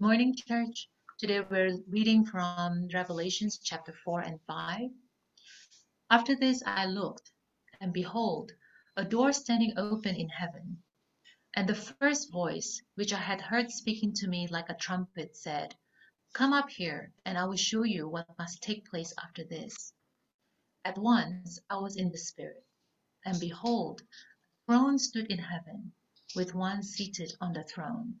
Morning, church. Today we're reading from Revelations chapter 4 and 5. After this I looked, and behold, a door standing open in heaven. And the first voice, which I had heard speaking to me like a trumpet, said, Come up here, and I will show you what must take place after this. At once I was in the Spirit, and behold, a throne stood in heaven, with one seated on the throne.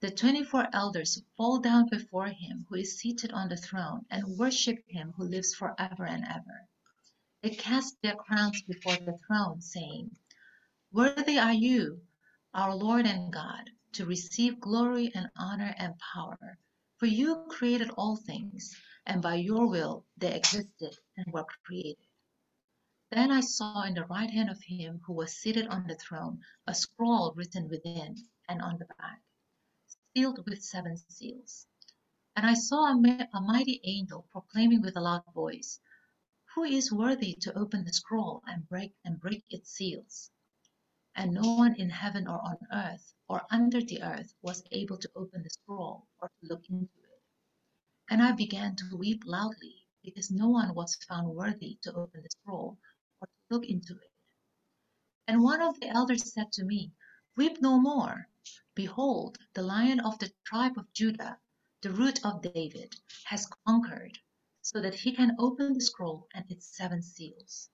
the twenty-four elders fall down before him who is seated on the throne and worship him who lives forever and ever. They cast their crowns before the throne, saying, Worthy are you, our Lord and God, to receive glory and honor and power. For you created all things, and by your will they existed and were created. Then I saw in the right hand of him who was seated on the throne a scroll written within and on the back sealed with seven seals. And I saw a, a mighty angel proclaiming with a loud voice, Who is worthy to open the scroll and break and break its seals? And no one in heaven or on earth or under the earth was able to open the scroll or to look into it. And I began to weep loudly because no one was found worthy to open the scroll or to look into it. And one of the elders said to me, Weep no more. Behold, the Lion of the tribe of Judah, the root of David, has conquered, so that he can open the scroll and its seven seals.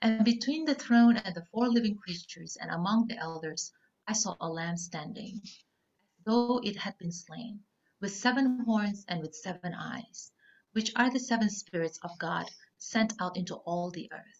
And between the throne and the four living creatures and among the elders, I saw a lamb standing, as though it had been slain, with seven horns and with seven eyes, which are the seven spirits of God sent out into all the earth.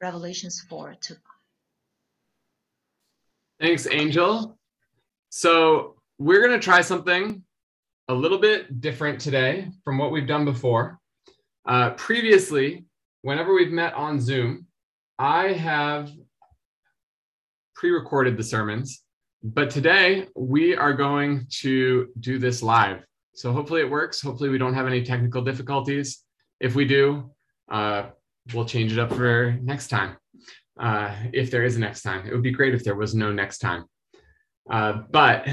Revelations 4 to 5. Thanks, Angel. So, we're going to try something a little bit different today from what we've done before. Uh, previously, whenever we've met on Zoom, I have pre recorded the sermons, but today we are going to do this live. So hopefully it works. Hopefully we don't have any technical difficulties. If we do, uh, we'll change it up for next time. Uh, if there is a next time, it would be great if there was no next time. Uh, but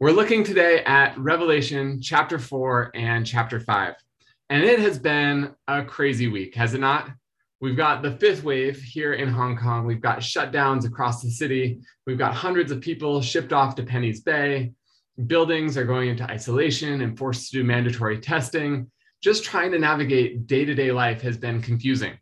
we're looking today at Revelation chapter 4 and chapter 5. And it has been a crazy week, has it not? We've got the fifth wave here in Hong Kong. We've got shutdowns across the city. We've got hundreds of people shipped off to Penny's Bay. Buildings are going into isolation and forced to do mandatory testing. Just trying to navigate day to day life has been confusing.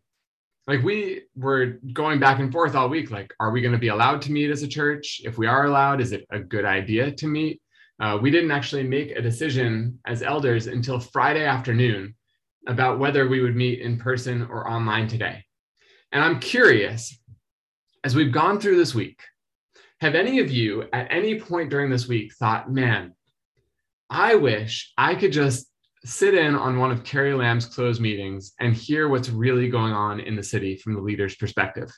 Like, we were going back and forth all week. Like, are we going to be allowed to meet as a church? If we are allowed, is it a good idea to meet? Uh, we didn't actually make a decision as elders until Friday afternoon about whether we would meet in person or online today. And I'm curious, as we've gone through this week, have any of you at any point during this week thought, man, I wish I could just sit in on one of Carrie Lam's closed meetings and hear what's really going on in the city from the leader's perspective?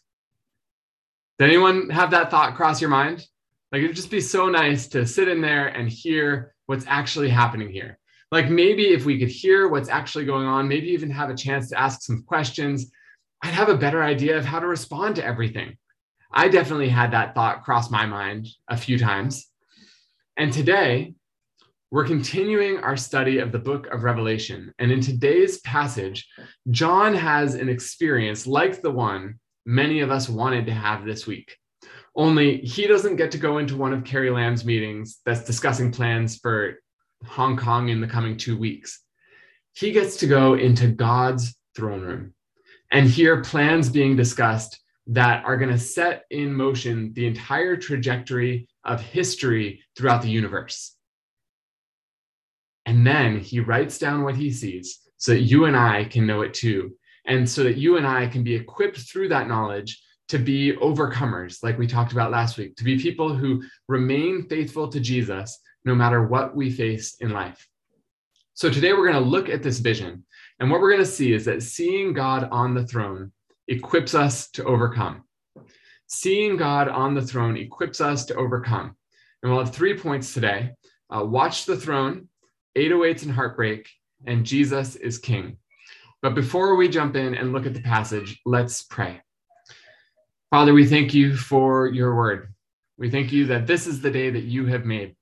Did anyone have that thought cross your mind? Like it'd just be so nice to sit in there and hear what's actually happening here. Like maybe if we could hear what's actually going on, maybe even have a chance to ask some questions, I'd have a better idea of how to respond to everything. I definitely had that thought cross my mind a few times. And today, we're continuing our study of the book of Revelation. And in today's passage, John has an experience like the one many of us wanted to have this week. Only he doesn't get to go into one of Carrie Lam's meetings that's discussing plans for Hong Kong in the coming two weeks. He gets to go into God's throne room and hear plans being discussed that are going to set in motion the entire trajectory of history throughout the universe. And then he writes down what he sees so that you and I can know it too. And so that you and I can be equipped through that knowledge to be overcomers, like we talked about last week, to be people who remain faithful to Jesus no matter what we face in life. So today we're going to look at this vision. And what we're going to see is that seeing God on the throne equips us to overcome. Seeing God on the throne equips us to overcome. And we'll have three points today uh, watch the throne, 808s and heartbreak, and Jesus is king. But before we jump in and look at the passage, let's pray. Father, we thank you for your word. We thank you that this is the day that you have made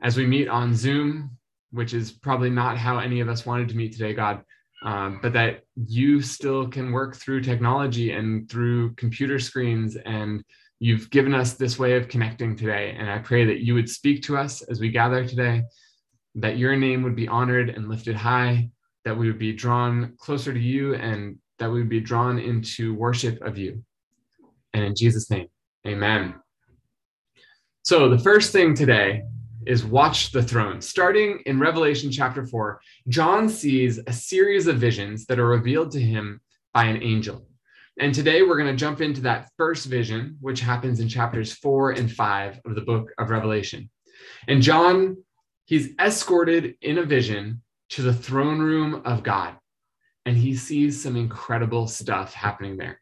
as we meet on Zoom, which is probably not how any of us wanted to meet today, God, um, but that you still can work through technology and through computer screens. And you've given us this way of connecting today. And I pray that you would speak to us as we gather today, that your name would be honored and lifted high, that we would be drawn closer to you, and that we would be drawn into worship of you. And in Jesus' name, amen. So, the first thing today is watch the throne. Starting in Revelation chapter 4, John sees a series of visions that are revealed to him by an angel. And today we're going to jump into that first vision, which happens in chapters 4 and 5 of the book of Revelation. And John, he's escorted in a vision to the throne room of God, and he sees some incredible stuff happening there.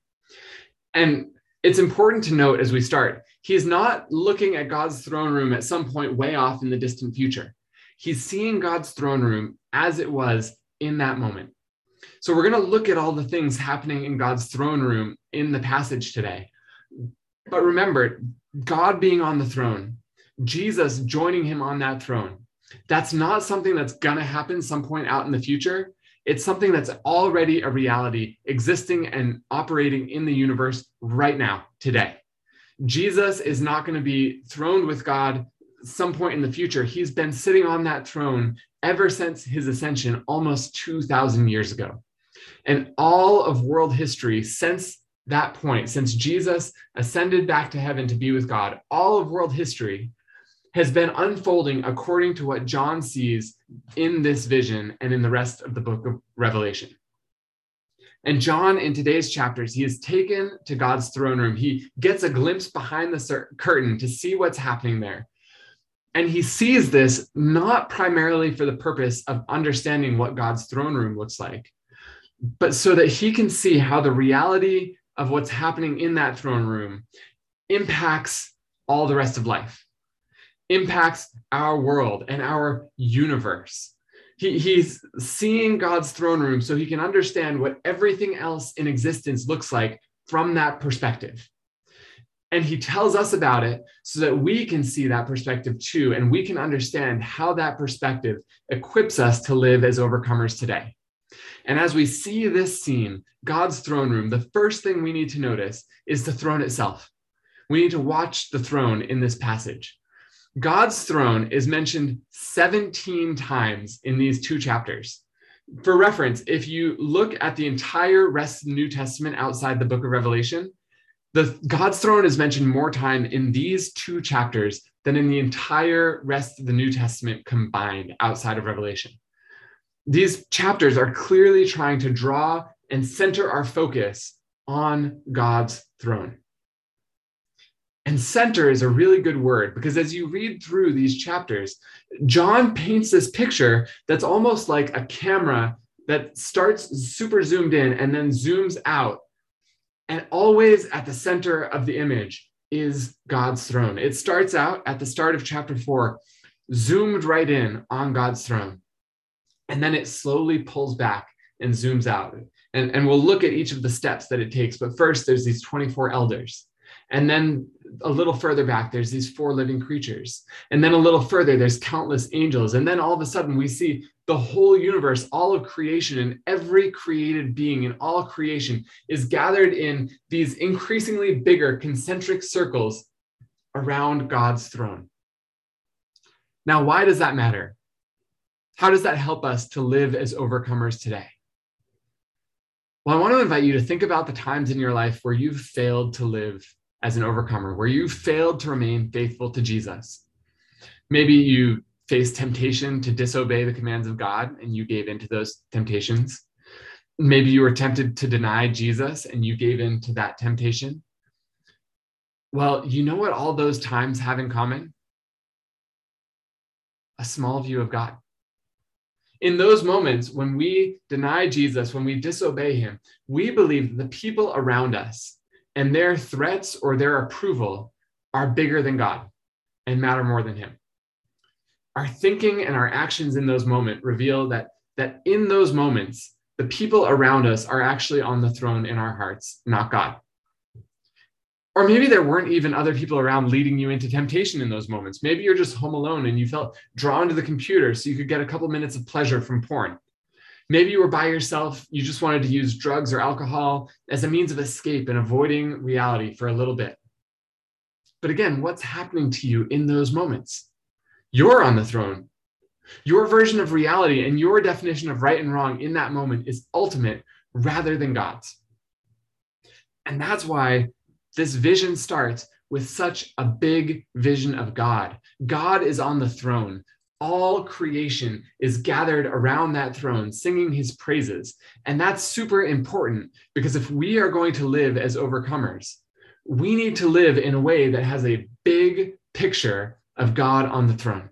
And it's important to note as we start He's not looking at God's throne room at some point way off in the distant future. He's seeing God's throne room as it was in that moment. So we're going to look at all the things happening in God's throne room in the passage today. But remember, God being on the throne, Jesus joining him on that throne, that's not something that's going to happen some point out in the future. It's something that's already a reality existing and operating in the universe right now, today. Jesus is not going to be throned with God some point in the future. He's been sitting on that throne ever since his ascension almost 2,000 years ago. And all of world history since that point, since Jesus ascended back to heaven to be with God, all of world history has been unfolding according to what John sees in this vision and in the rest of the book of Revelation. And John, in today's chapters, he is taken to God's throne room. He gets a glimpse behind the curtain to see what's happening there. And he sees this not primarily for the purpose of understanding what God's throne room looks like, but so that he can see how the reality of what's happening in that throne room impacts all the rest of life, impacts our world and our universe. He, he's seeing God's throne room so he can understand what everything else in existence looks like from that perspective. And he tells us about it so that we can see that perspective too, and we can understand how that perspective equips us to live as overcomers today. And as we see this scene, God's throne room, the first thing we need to notice is the throne itself. We need to watch the throne in this passage. God's throne is mentioned 17 times in these two chapters. For reference, if you look at the entire rest of the New Testament outside the book of Revelation, the God's throne is mentioned more time in these two chapters than in the entire rest of the New Testament combined outside of Revelation. These chapters are clearly trying to draw and center our focus on God's throne. And center is a really good word because as you read through these chapters, John paints this picture that's almost like a camera that starts super zoomed in and then zooms out and always at the center of the image is God's throne. It starts out at the start of chapter four, zoomed right in on God's throne. And then it slowly pulls back and zooms out. And, and we'll look at each of the steps that it takes. But first, there's these 24 elders. And then a little further back, there's these four living creatures. And then a little further, there's countless angels. And then all of a sudden, we see the whole universe, all of creation, and every created being in all creation is gathered in these increasingly bigger concentric circles around God's throne. Now, why does that matter? How does that help us to live as overcomers today? Well, I want to invite you to think about the times in your life where you've failed to live as an overcomer, where you failed to remain faithful to Jesus. Maybe you faced temptation to disobey the commands of God and you gave in to those temptations. Maybe you were tempted to deny Jesus and you gave in to that temptation. Well, you know what all those times have in common? A small view of God. In those moments when we deny Jesus, when we disobey him, we believe that the people around us and their threats or their approval are bigger than God and matter more than Him. Our thinking and our actions in those moments reveal that, that in those moments, the people around us are actually on the throne in our hearts, not God. Or maybe there weren't even other people around leading you into temptation in those moments. Maybe you're just home alone and you felt drawn to the computer so you could get a couple minutes of pleasure from porn. Maybe you were by yourself, you just wanted to use drugs or alcohol as a means of escape and avoiding reality for a little bit. But again, what's happening to you in those moments? You're on the throne. Your version of reality and your definition of right and wrong in that moment is ultimate rather than God's. And that's why this vision starts with such a big vision of God. God is on the throne all creation is gathered around that throne singing his praises. And that's super important because if we are going to live as overcomers, we need to live in a way that has a big picture of God on the throne.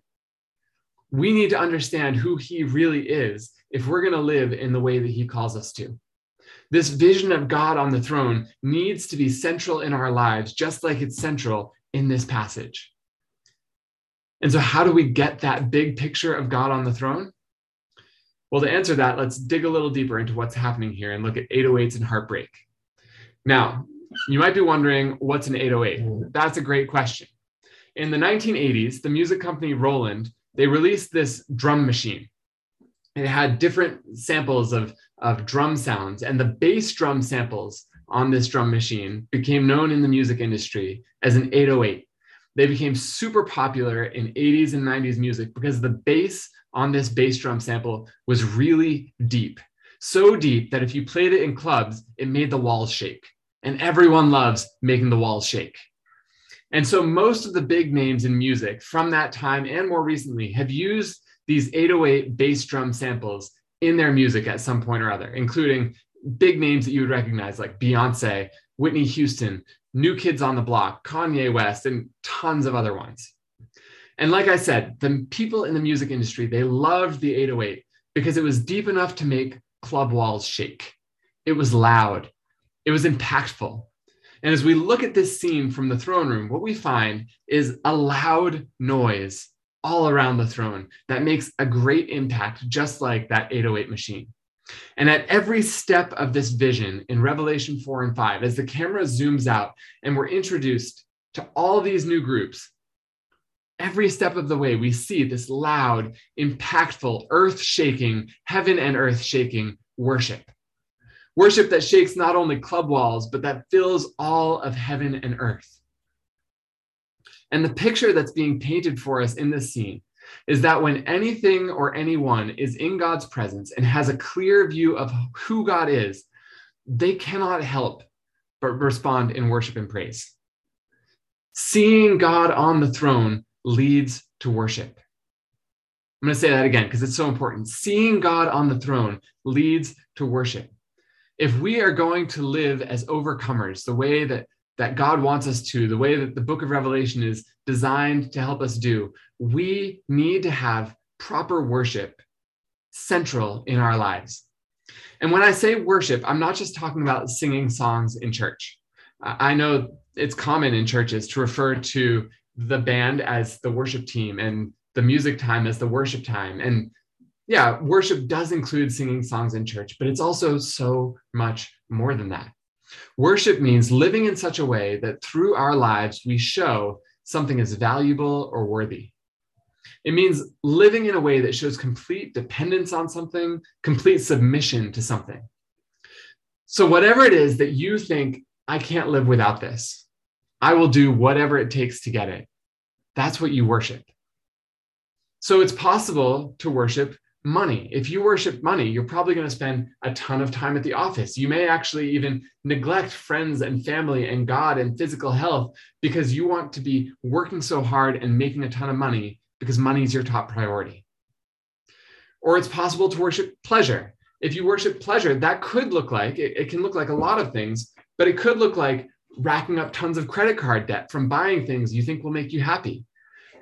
We need to understand who he really is if we're going to live in the way that he calls us to. This vision of God on the throne needs to be central in our lives, just like it's central in this passage. And so, how do we get that big picture of God on the throne? Well, to answer that, let's dig a little deeper into what's happening here and look at 808s and heartbreak. Now, you might be wondering, what's an 808? That's a great question. In the 1980s, the music company Roland, they released this drum machine. It had different samples of, of drum sounds, and the bass drum samples on this drum machine became known in the music industry as an 808. They became super popular in 80s and 90s music because the bass on this bass drum sample was really deep. So deep that if you played it in clubs, it made the walls shake. And everyone loves making the walls shake. And so most of the big names in music from that time and more recently have used these 808 bass drum samples in their music at some point or other, including big names that you would recognize like Beyonce, Whitney Houston, New Kids on the Block, Kanye West, and tons of other ones. And like I said, the people in the music industry, they loved the 808 because it was deep enough to make club walls shake. It was loud. It was impactful. And as we look at this scene from the throne room, what we find is a loud noise all around the throne that makes a great impact, just like that 808 machine. And at every step of this vision in Revelation 4 and 5, as the camera zooms out and we're introduced to all these new groups, every step of the way, we see this loud, impactful, earth shaking, heaven and earth shaking worship. Worship that shakes not only club walls, but that fills all of heaven and earth. And the picture that's being painted for us in this scene is that when anything or anyone is in God's presence and has a clear view of who God is, they cannot help but respond in worship and praise. Seeing God on the throne leads to worship. I'm going to say that again because it's so important. Seeing God on the throne leads to worship. If we are going to live as overcomers, the way that that God wants us to, the way that the book of Revelation is designed to help us do, we need to have proper worship central in our lives. And when I say worship, I'm not just talking about singing songs in church. I know it's common in churches to refer to the band as the worship team and the music time as the worship time. And yeah, worship does include singing songs in church, but it's also so much more than that. Worship means living in such a way that through our lives we show something is valuable or worthy. It means living in a way that shows complete dependence on something, complete submission to something. So, whatever it is that you think, I can't live without this, I will do whatever it takes to get it. That's what you worship. So, it's possible to worship money. If you worship money, you're probably going to spend a ton of time at the office. You may actually even neglect friends and family and God and physical health because you want to be working so hard and making a ton of money because money is your top priority. Or it's possible to worship pleasure. If you worship pleasure, that could look like, it, it can look like a lot of things, but it could look like racking up tons of credit card debt from buying things you think will make you happy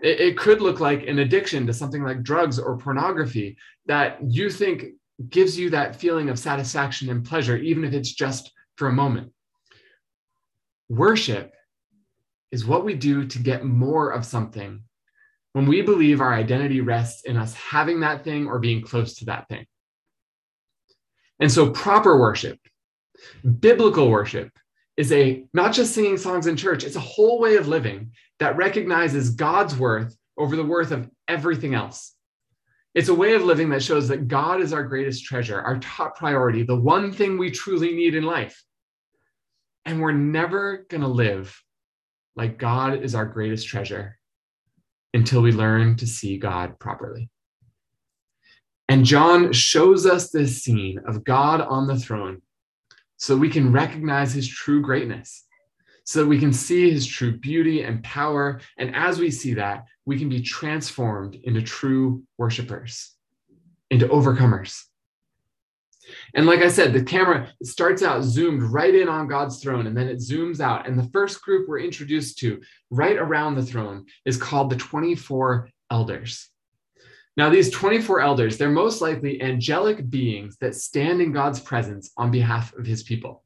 it, it could look like an addiction to something like drugs or pornography that you think gives you that feeling of satisfaction and pleasure, even if it's just for a moment. Worship is what we do to get more of something when we believe our identity rests in us having that thing or being close to that thing. And so, proper worship, biblical worship, is a not just singing songs in church, it's a whole way of living that recognizes God's worth over the worth of everything else. It's a way of living that shows that God is our greatest treasure, our top priority, the one thing we truly need in life. And we're never going to live like God is our greatest treasure until we learn to see God properly. And John shows us this scene of God on the throne so we can recognize his true greatness, so that we can see his true beauty and power. And as we see that, we can be transformed into true worshipers, into overcomers. And like I said, the camera starts out zoomed right in on God's throne, and then it zooms out. And the first group we're introduced to right around the throne is called the 24 elders. Now, these 24 elders, they're most likely angelic beings that stand in God's presence on behalf of his people.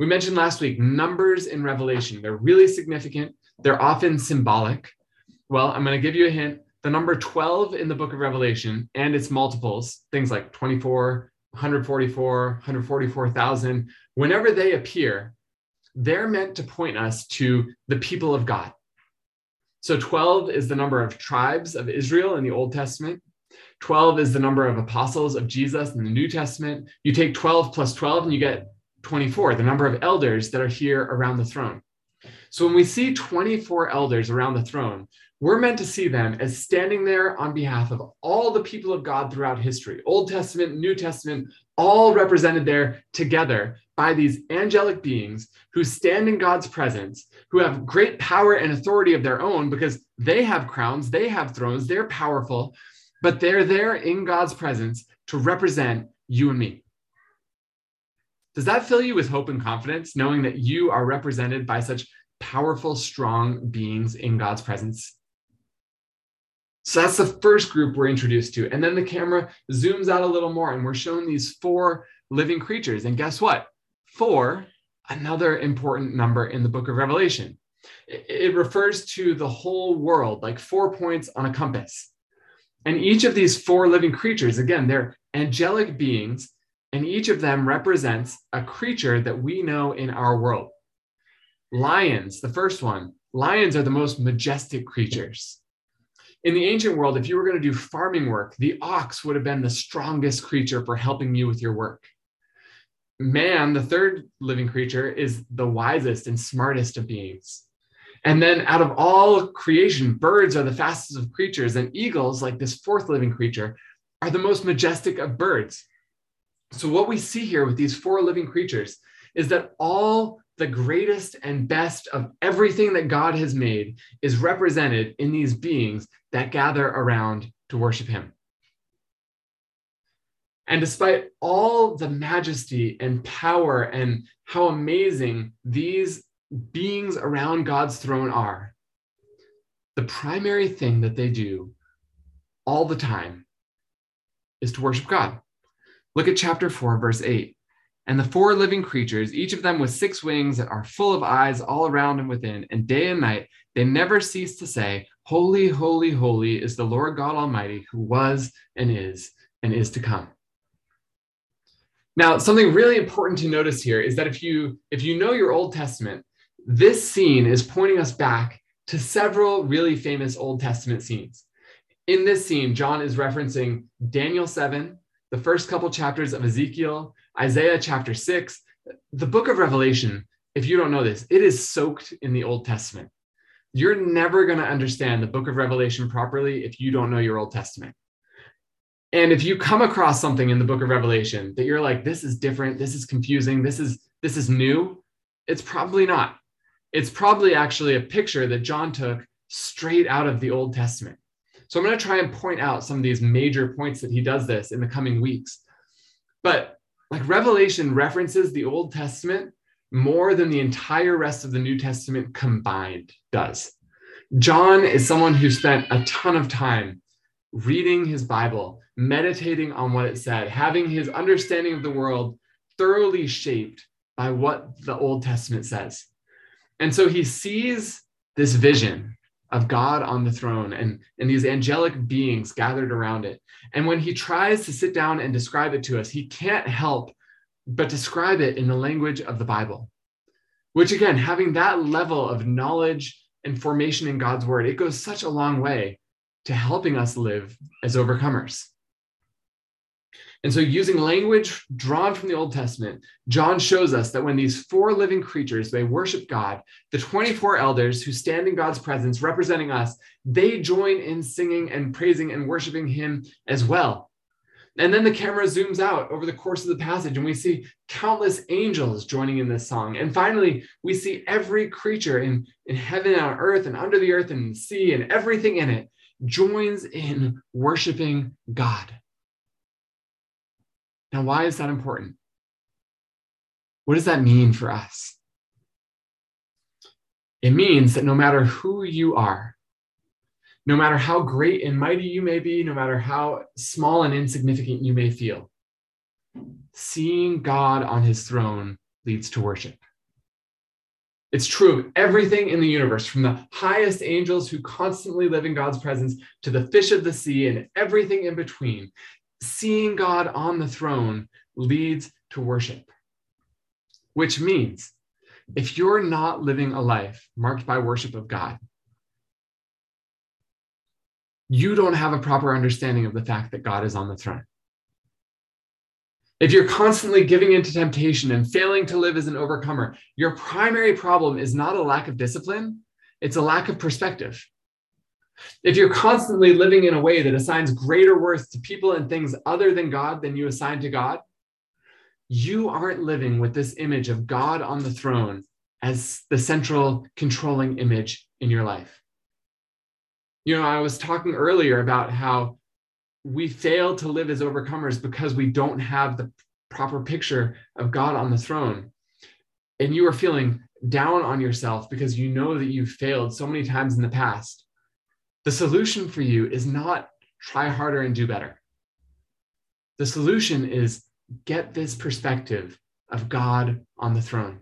We mentioned last week numbers in Revelation. They're really significant, they're often symbolic. Well, I'm going to give you a hint. The number 12 in the book of Revelation and its multiples, things like 24, 144, 144,000, whenever they appear, they're meant to point us to the people of God. So 12 is the number of tribes of Israel in the Old Testament. 12 is the number of apostles of Jesus in the New Testament. You take 12 plus 12 and you get 24, the number of elders that are here around the throne. So when we see 24 elders around the throne, we're meant to see them as standing there on behalf of all the people of God throughout history, Old Testament, New Testament, all represented there together by these angelic beings who stand in God's presence, who have great power and authority of their own because they have crowns, they have thrones, they're powerful, but they're there in God's presence to represent you and me. Does that fill you with hope and confidence, knowing that you are represented by such powerful, strong beings in God's presence? So that's the first group we're introduced to. And then the camera zooms out a little more and we're shown these four living creatures. And guess what? Four another important number in the book of Revelation. It refers to the whole world, like four points on a compass. And each of these four living creatures, again, they're angelic beings, and each of them represents a creature that we know in our world. Lions, the first one, lions are the most majestic creatures. In the ancient world, if you were going to do farming work, the ox would have been the strongest creature for helping you with your work. Man, the third living creature, is the wisest and smartest of beings. And then out of all creation, birds are the fastest of creatures, and eagles, like this fourth living creature, are the most majestic of birds. So, what we see here with these four living creatures is that all the greatest and best of everything that God has made is represented in these beings that gather around to worship Him. And despite all the majesty and power and how amazing these beings around God's throne are, the primary thing that they do all the time is to worship God. Look at chapter 4, verse 8. And the four living creatures, each of them with six wings that are full of eyes all around and within, and day and night, they never cease to say, Holy, holy, holy is the Lord God Almighty, who was and is and is to come. Now, something really important to notice here is that if you if you know your Old Testament, this scene is pointing us back to several really famous Old Testament scenes. In this scene, John is referencing Daniel 7, the first couple chapters of Ezekiel, Isaiah chapter 6. The book of Revelation, if you don't know this, it is soaked in the Old Testament. You're never going to understand the book of Revelation properly if you don't know your Old Testament. And if you come across something in the book of Revelation that you're like, this is different, this is confusing, this is this is new, it's probably not it's probably actually a picture that John took straight out of the Old Testament. So I'm going to try and point out some of these major points that he does this in the coming weeks. But like Revelation references the Old Testament more than the entire rest of the New Testament combined does. John is someone who spent a ton of time reading his Bible, meditating on what it said, having his understanding of the world thoroughly shaped by what the Old Testament says. And so he sees this vision of God on the throne and, and these angelic beings gathered around it. And when he tries to sit down and describe it to us, he can't help but describe it in the language of the Bible. Which, again, having that level of knowledge and formation in God's word, it goes such a long way to helping us live as overcomers. And so, using language drawn from the Old Testament, John shows us that when these four living creatures they worship God, the 24 elders who stand in God's presence representing us, they join in singing and praising and worshiping Him as well. And then the camera zooms out over the course of the passage, and we see countless angels joining in this song. And finally, we see every creature in, in heaven and on earth and under the earth and sea and everything in it joins in worshiping God. Now, why is that important? What does that mean for us? It means that no matter who you are, no matter how great and mighty you may be, no matter how small and insignificant you may feel, seeing God on his throne leads to worship. It's true of everything in the universe, from the highest angels who constantly live in God's presence to the fish of the sea and everything in between seeing God on the throne leads to worship, which means if you're not living a life marked by worship of God, you don't have a proper understanding of the fact that God is on the throne. If you're constantly giving into temptation and failing to live as an overcomer, your primary problem is not a lack of discipline, it's a lack of perspective. If you're constantly living in a way that assigns greater worth to people and things other than God than you assign to God, you aren't living with this image of God on the throne as the central controlling image in your life. You know, I was talking earlier about how we fail to live as overcomers because we don't have the proper picture of God on the throne. And you are feeling down on yourself because you know that you've failed so many times in the past. The solution for you is not try harder and do better. The solution is get this perspective of God on the throne.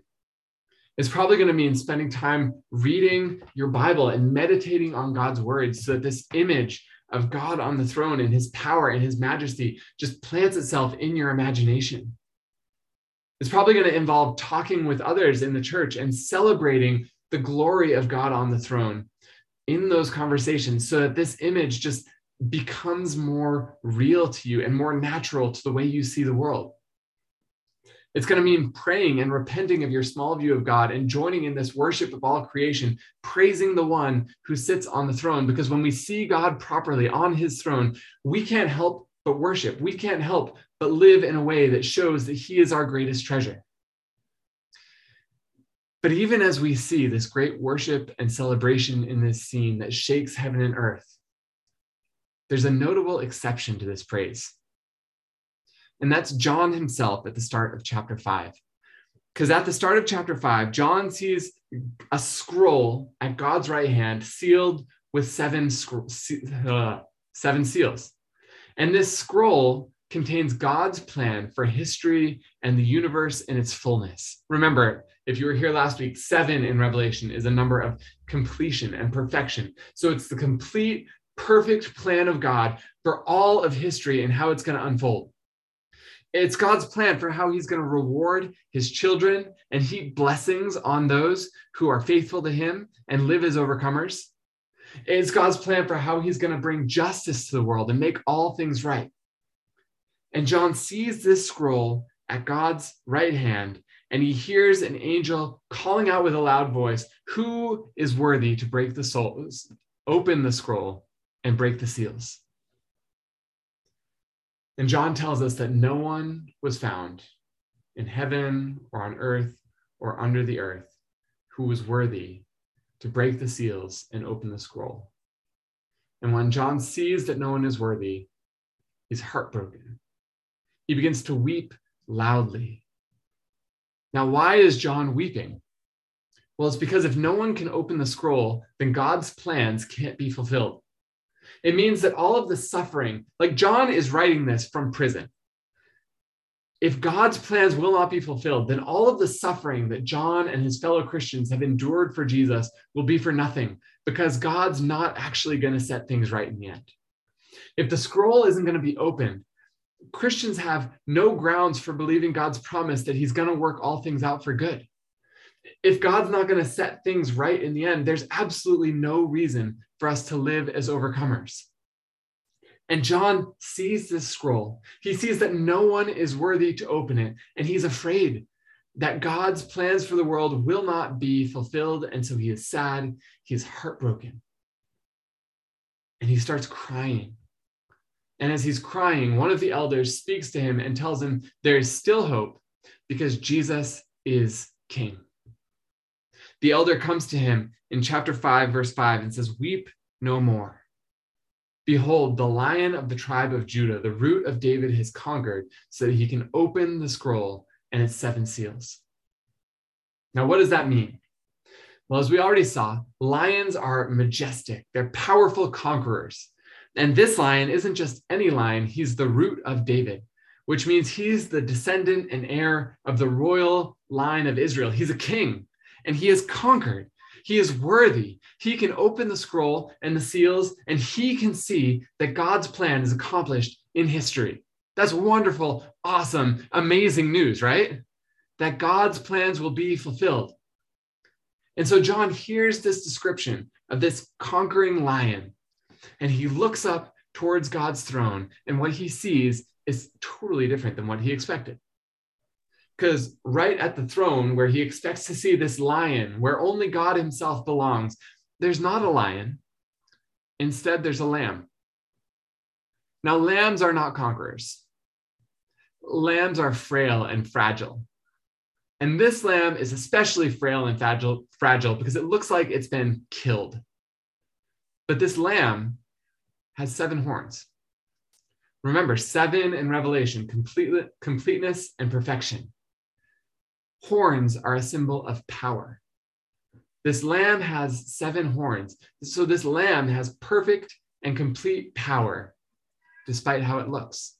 It's probably going to mean spending time reading your Bible and meditating on God's words so that this image of God on the throne and his power and his majesty just plants itself in your imagination. It's probably going to involve talking with others in the church and celebrating the glory of God on the throne in those conversations so that this image just becomes more real to you and more natural to the way you see the world. It's going to mean praying and repenting of your small view of God and joining in this worship of all creation, praising the one who sits on the throne. Because when we see God properly on his throne, we can't help but worship. We can't help but live in a way that shows that he is our greatest treasure. But even as we see this great worship and celebration in this scene that shakes heaven and earth, there's a notable exception to this praise. And that's John himself at the start of chapter five. Because at the start of chapter five, John sees a scroll at God's right hand sealed with seven, uh, seven seals. And this scroll contains God's plan for history and the universe in its fullness. Remember, if you were here last week, seven in Revelation is a number of completion and perfection. So it's the complete, perfect plan of God for all of history and how it's going to unfold. It's God's plan for how he's going to reward his children and heap blessings on those who are faithful to him and live as overcomers. It's God's plan for how he's going to bring justice to the world and make all things right. And John sees this scroll at God's right hand, and he hears an angel calling out with a loud voice, Who is worthy to break the souls, open the scroll, and break the seals? And John tells us that no one was found in heaven or on earth or under the earth who was worthy to break the seals and open the scroll. And when John sees that no one is worthy, he's heartbroken he begins to weep loudly. Now, why is John weeping? Well, it's because if no one can open the scroll, then God's plans can't be fulfilled. It means that all of the suffering, like John is writing this from prison. If God's plans will not be fulfilled, then all of the suffering that John and his fellow Christians have endured for Jesus will be for nothing because God's not actually going to set things right in the end. If the scroll isn't going to be opened, Christians have no grounds for believing God's promise that he's going to work all things out for good. If God's not going to set things right in the end, there's absolutely no reason for us to live as overcomers. And John sees this scroll. He sees that no one is worthy to open it, and he's afraid that God's plans for the world will not be fulfilled. And so he is sad, he is heartbroken. And he starts crying. And as he's crying, one of the elders speaks to him and tells him there is still hope because Jesus is king. The elder comes to him in chapter 5, verse 5, and says, Weep no more. Behold, the lion of the tribe of Judah, the root of David, has conquered so that he can open the scroll and its seven seals. Now, what does that mean? Well, as we already saw, lions are majestic, they're powerful conquerors. And this lion isn't just any lion, he's the root of David, which means he's the descendant and heir of the royal line of Israel. He's a king and he has conquered. He is worthy. He can open the scroll and the seals, and he can see that God's plan is accomplished in history. That's wonderful, awesome, amazing news, right? That God's plans will be fulfilled. And so John hears this description of this conquering lion and he looks up towards God's throne, and what he sees is totally different than what he expected. Because right at the throne, where he expects to see this lion, where only God himself belongs, there's not a lion. Instead, there's a lamb. Now, lambs are not conquerors. Lambs are frail and fragile. And this lamb is especially frail and fragile, fragile because it looks like it's been killed. But this lamb has seven horns. Remember, seven in Revelation, complete, completeness and perfection. Horns are a symbol of power. This lamb has seven horns. So this lamb has perfect and complete power, despite how it looks.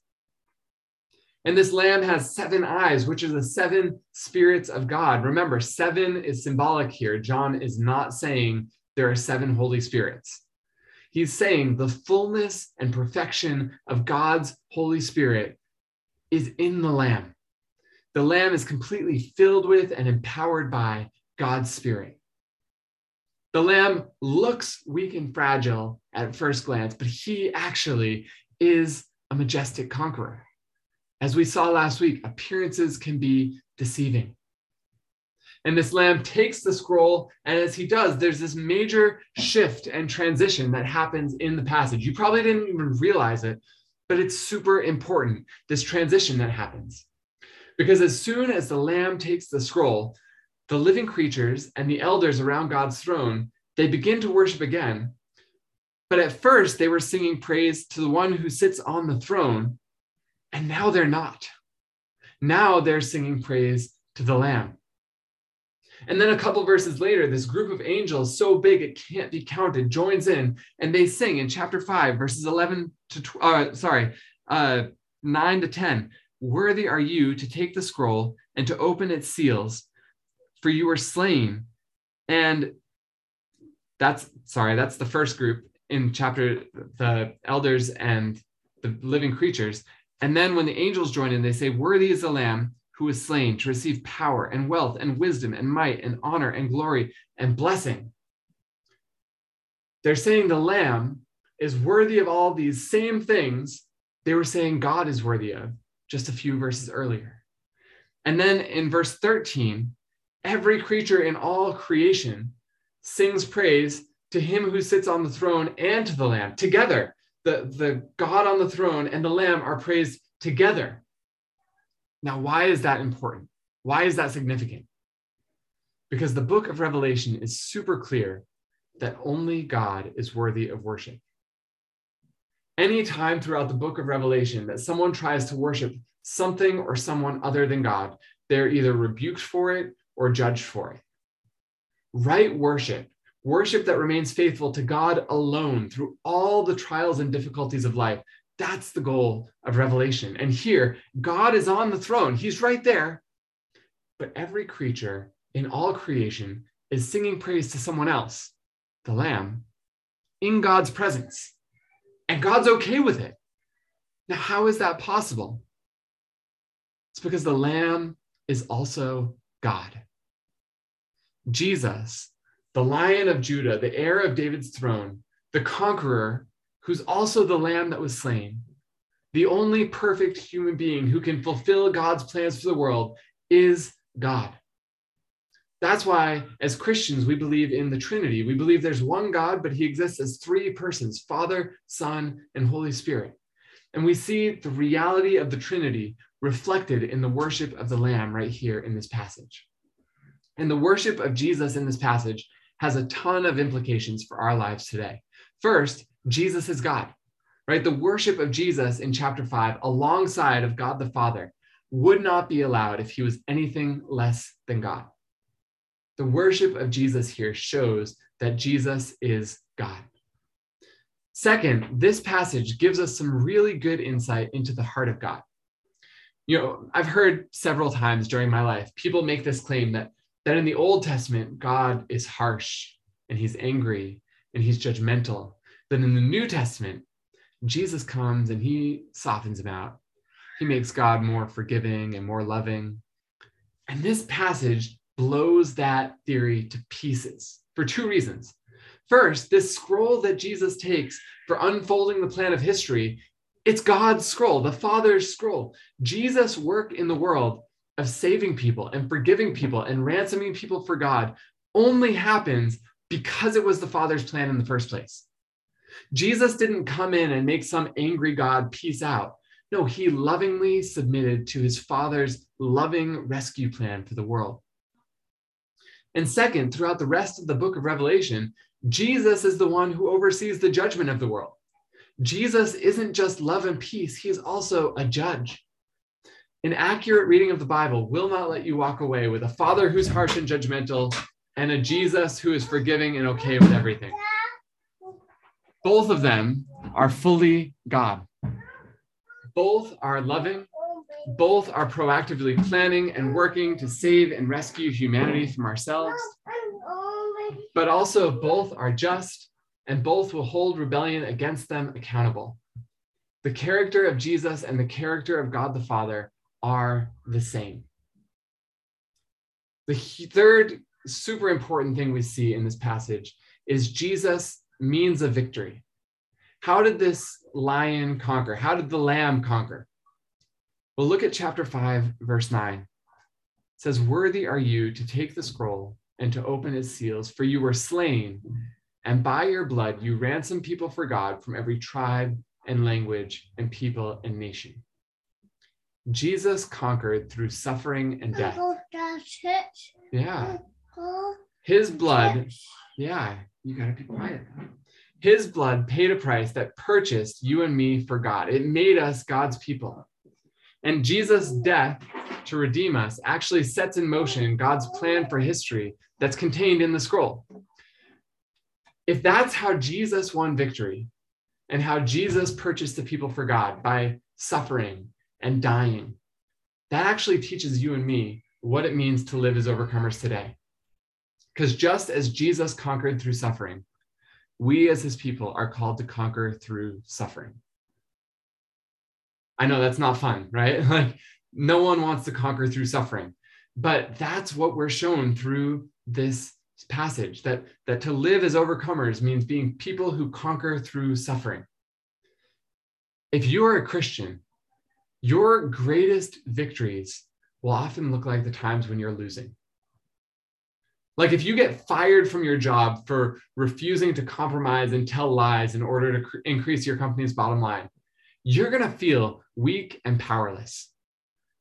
And this lamb has seven eyes, which are the seven spirits of God. Remember, seven is symbolic here. John is not saying there are seven Holy Spirits. He's saying the fullness and perfection of God's Holy Spirit is in the lamb. The lamb is completely filled with and empowered by God's Spirit. The lamb looks weak and fragile at first glance, but he actually is a majestic conqueror. As we saw last week, appearances can be deceiving. And this lamb takes the scroll, and as he does, there's this major shift and transition that happens in the passage. You probably didn't even realize it, but it's super important this transition that happens. Because as soon as the lamb takes the scroll, the living creatures and the elders around God's throne, they begin to worship again. But at first, they were singing praise to the one who sits on the throne, and now they're not. Now they're singing praise to the Lamb. And then a couple verses later, this group of angels, so big it can't be counted, joins in and they sing in chapter 5, verses 11 to, uh, sorry, uh, 9 to 10. Worthy are you to take the scroll and to open its seals, for you were slain. And that's sorry, that's the first group in chapter the elders and the living creatures. And then when the angels join in, they say, Worthy is the Lamb who was slain to receive power and wealth and wisdom and might and honor and glory and blessing. They're saying the Lamb is worthy of all these same things they were saying God is worthy of just a few verses earlier. And then in verse 13, every creature in all creation sings praise to him who sits on the throne and to the Lamb together. The, the God on the throne and the Lamb are praised together. Now, why is that important? Why is that significant? Because the book of Revelation is super clear that only God is worthy of worship. Any time throughout the book of Revelation that someone tries to worship something or someone other than God, they're either rebuked for it or judged for it. Right worship, worship that remains faithful to God alone through all the trials and difficulties of life, that's the goal of Revelation. And here, God is on the throne, He's right there. But every creature in all creation is singing praise to someone else, the Lamb, in God's presence. And God's okay with it. Now, how is that possible? It's because the Lamb is also God. Jesus, the Lion of Judah, the heir of David's throne, the conqueror, who's also the lamb that was slain, the only perfect human being who can fulfill God's plans for the world is God. That's why, as Christians, we believe in the Trinity. We believe there's one God, but he exists as three persons Father, Son, and Holy Spirit. And we see the reality of the Trinity reflected in the worship of the Lamb right here in this passage. And the worship of Jesus in this passage has a ton of implications for our lives today. First, Jesus is God, right? The worship of Jesus in chapter five, alongside of God the Father, would not be allowed if he was anything less than God. The worship of Jesus here shows that Jesus is God. Second, this passage gives us some really good insight into the heart of God. You know, I've heard several times during my life people make this claim that, that in the Old Testament, God is harsh and he's angry and he's judgmental then in the New Testament, Jesus comes and he softens him out. He makes God more forgiving and more loving. And this passage blows that theory to pieces for two reasons. First, this scroll that Jesus takes for unfolding the plan of history, it's God's scroll, the Father's scroll. Jesus' work in the world of saving people and forgiving people and ransoming people for God only happens because it was the Father's plan in the first place. Jesus didn't come in and make some angry God peace out. No, he lovingly submitted to his father's loving rescue plan for the world. And second, throughout the rest of the book of Revelation, Jesus is the one who oversees the judgment of the world. Jesus isn't just love and peace, he is also a judge. An accurate reading of the Bible will not let you walk away with a father who's harsh and judgmental and a Jesus who is forgiving and okay with everything. Both of them are fully God. Both are loving both are proactively planning and working to save and rescue humanity from ourselves, but also both are just and both will hold rebellion against them accountable. The character of Jesus and the character of God the Father are the same. The third super important thing we see in this passage is Jesus means of victory. How did this lion conquer? How did the lamb conquer? Well, look at chapter 5, verse 9. It says, Worthy are you to take the scroll and to open its seals, for you were slain, and by your blood you ransomed people for God from every tribe and language and people and nation. Jesus conquered through suffering and death. Yeah. His blood, yeah, you got to be quiet. His blood paid a price that purchased you and me for God. It made us God's people. And Jesus' death to redeem us actually sets in motion God's plan for history that's contained in the scroll. If that's how Jesus won victory and how Jesus purchased the people for God by suffering and dying, that actually teaches you and me what it means to live as overcomers today. Because just as Jesus conquered through suffering, we as his people are called to conquer through suffering. I know that's not fun, right? Like, no one wants to conquer through suffering, but that's what we're shown through this passage that, that to live as overcomers means being people who conquer through suffering. If you are a Christian, your greatest victories will often look like the times when you're losing. Like if you get fired from your job for refusing to compromise and tell lies in order to cr- increase your company's bottom line, you're going to feel weak and powerless.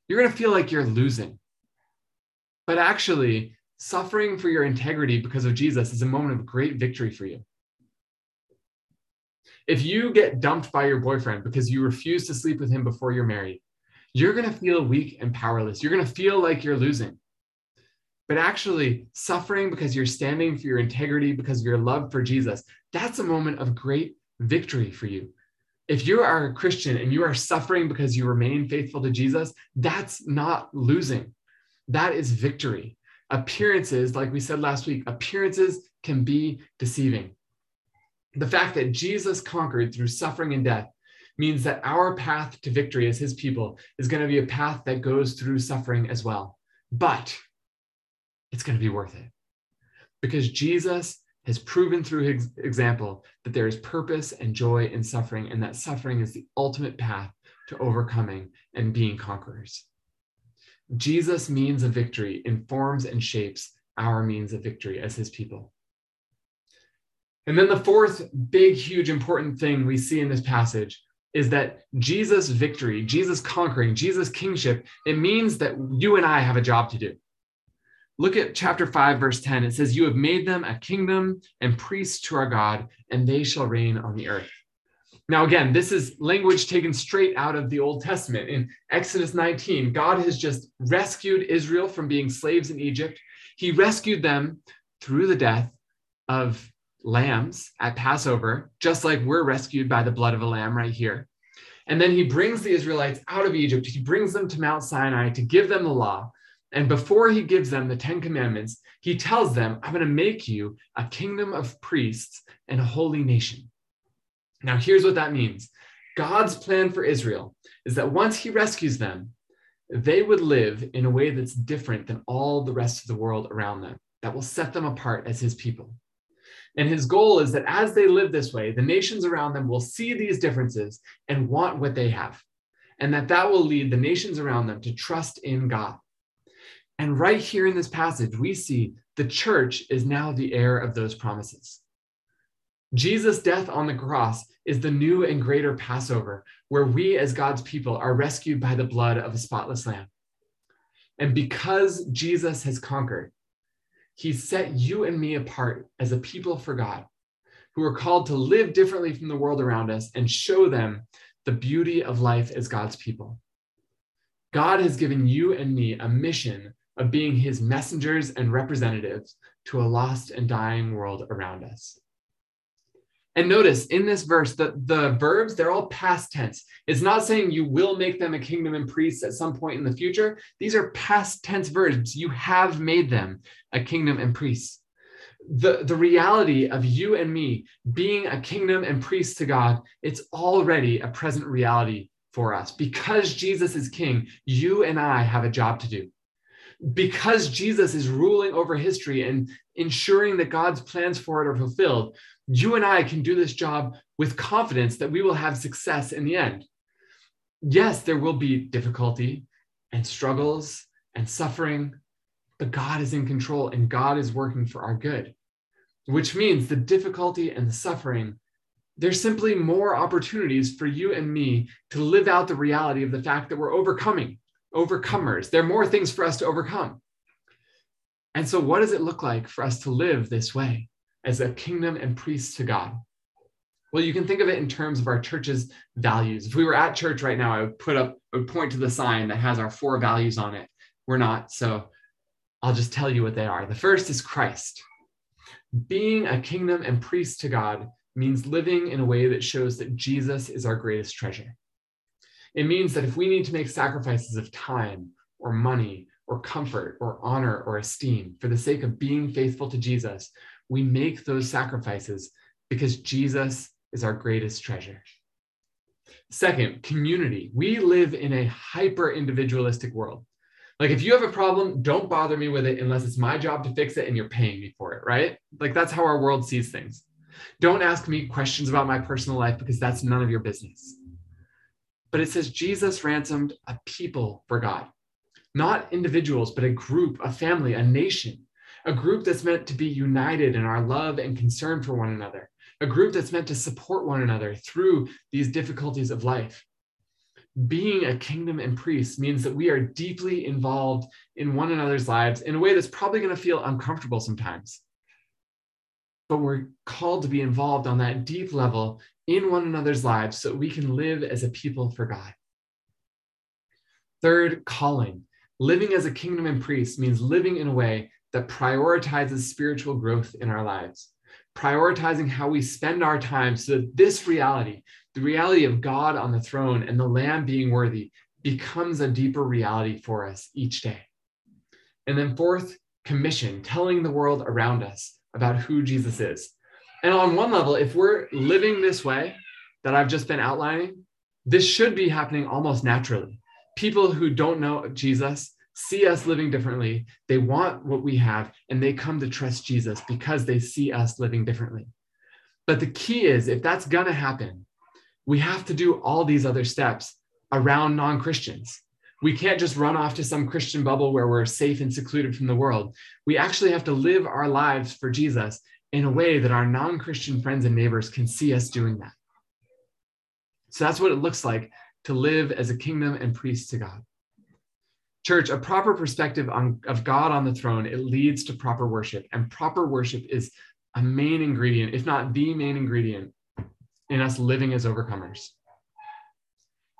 You're going to feel like you're losing. But actually, suffering for your integrity because of Jesus is a moment of great victory for you. If you get dumped by your boyfriend because you refuse to sleep with him before you're married, you're going to feel weak and powerless. You're going to feel like you're losing. But actually, suffering because you're standing for your integrity, because of your love for Jesus, that's a moment of great victory for you. If you are a Christian and you are suffering because you remain faithful to Jesus, that's not losing. That is victory. Appearances, like we said last week, appearances can be deceiving. The fact that Jesus conquered through suffering and death means that our path to victory as his people is going to be a path that goes through suffering as well. But it's going to be worth it because Jesus has proven through his example that there is purpose and joy in suffering, and that suffering is the ultimate path to overcoming and being conquerors. Jesus' means of victory informs and shapes our means of victory as his people. And then the fourth big, huge, important thing we see in this passage is that Jesus' victory, Jesus conquering, Jesus' kingship, it means that you and I have a job to do. Look at chapter 5, verse 10. It says, You have made them a kingdom and priests to our God, and they shall reign on the earth. Now, again, this is language taken straight out of the Old Testament. In Exodus 19, God has just rescued Israel from being slaves in Egypt. He rescued them through the death of lambs at Passover, just like we're rescued by the blood of a lamb right here. And then he brings the Israelites out of Egypt. He brings them to Mount Sinai to give them the law. And before he gives them the Ten Commandments, he tells them, I'm going to make you a kingdom of priests and a holy nation. Now, here's what that means God's plan for Israel is that once he rescues them, they would live in a way that's different than all the rest of the world around them, that will set them apart as his people. And his goal is that as they live this way, the nations around them will see these differences and want what they have. And that that will lead the nations around them to trust in God. And right here in this passage, we see the church is now the heir of those promises. Jesus' death on the cross is the new and greater Passover, where we as God's people are rescued by the blood of a spotless lamb. And because Jesus has conquered, he set you and me apart as a people for God who are called to live differently from the world around us and show them the beauty of life as God's people. God has given you and me a mission of being his messengers and representatives to a lost and dying world around us. And notice in this verse, that the verbs, they're all past tense. It's not saying you will make them a kingdom and priests at some point in the future. These are past tense verbs. You have made them a kingdom and priests. The, the reality of you and me being a kingdom and priest to God, it's already a present reality for us. Because Jesus is king, you and I have a job to do. Because Jesus is ruling over history and ensuring that God's plans for it are fulfilled, you and I can do this job with confidence that we will have success in the end. Yes, there will be difficulty and struggles and suffering, but God is in control and God is working for our good, which means the difficulty and the suffering, there's simply more opportunities for you and me to live out the reality of the fact that we're overcoming, overcomers. There are more things for us to overcome. And so, what does it look like for us to live this way? as a kingdom and priests to God? Well, you can think of it in terms of our church's values. If we were at church right now, I would put up, I would point to the sign that has our four values on it. We're not, so I'll just tell you what they are. The first is Christ. Being a kingdom and priest to God means living in a way that shows that Jesus is our greatest treasure. It means that if we need to make sacrifices of time or money or comfort or honor or esteem for the sake of being faithful to Jesus, we make those sacrifices because Jesus is our greatest treasure. Second, community. We live in a hyper individualistic world. Like, if you have a problem, don't bother me with it unless it's my job to fix it and you're paying me for it, right? Like, that's how our world sees things. Don't ask me questions about my personal life because that's none of your business. But it says Jesus ransomed a people for God, not individuals, but a group, a family, a nation a group that's meant to be united in our love and concern for one another, a group that's meant to support one another through these difficulties of life. Being a kingdom and priest means that we are deeply involved in one another's lives in a way that's probably going to feel uncomfortable sometimes. But we're called to be involved on that deep level in one another's lives so we can live as a people for God. Third, calling. Living as a kingdom and priest means living in a way that prioritizes spiritual growth in our lives, prioritizing how we spend our time so that this reality, the reality of God on the throne and the Lamb being worthy, becomes a deeper reality for us each day. And then, fourth, commission, telling the world around us about who Jesus is. And on one level, if we're living this way that I've just been outlining, this should be happening almost naturally. People who don't know Jesus see us living differently. They want what we have, and they come to trust Jesus because they see us living differently. But the key is if that's going to happen, we have to do all these other steps around non Christians. We can't just run off to some Christian bubble where we're safe and secluded from the world. We actually have to live our lives for Jesus in a way that our non Christian friends and neighbors can see us doing that. So that's what it looks like to live as a kingdom and priest to God. Church, a proper perspective on, of God on the throne, it leads to proper worship. And proper worship is a main ingredient, if not the main ingredient, in us living as overcomers.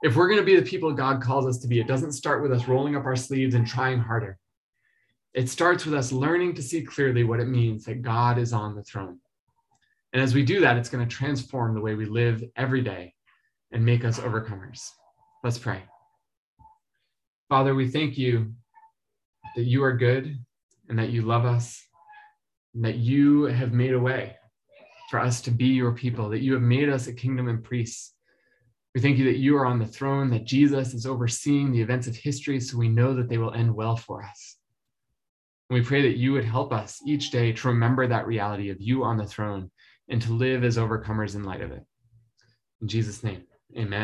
If we're going to be the people God calls us to be, it doesn't start with us rolling up our sleeves and trying harder. It starts with us learning to see clearly what it means that God is on the throne. And as we do that, it's going to transform the way we live every day and make us overcomers. Let's pray. Father, we thank you that you are good and that you love us, and that you have made a way for us to be your people, that you have made us a kingdom and priests. We thank you that you are on the throne, that Jesus is overseeing the events of history, so we know that they will end well for us. And we pray that you would help us each day to remember that reality of you on the throne and to live as overcomers in light of it. In Jesus' name, amen.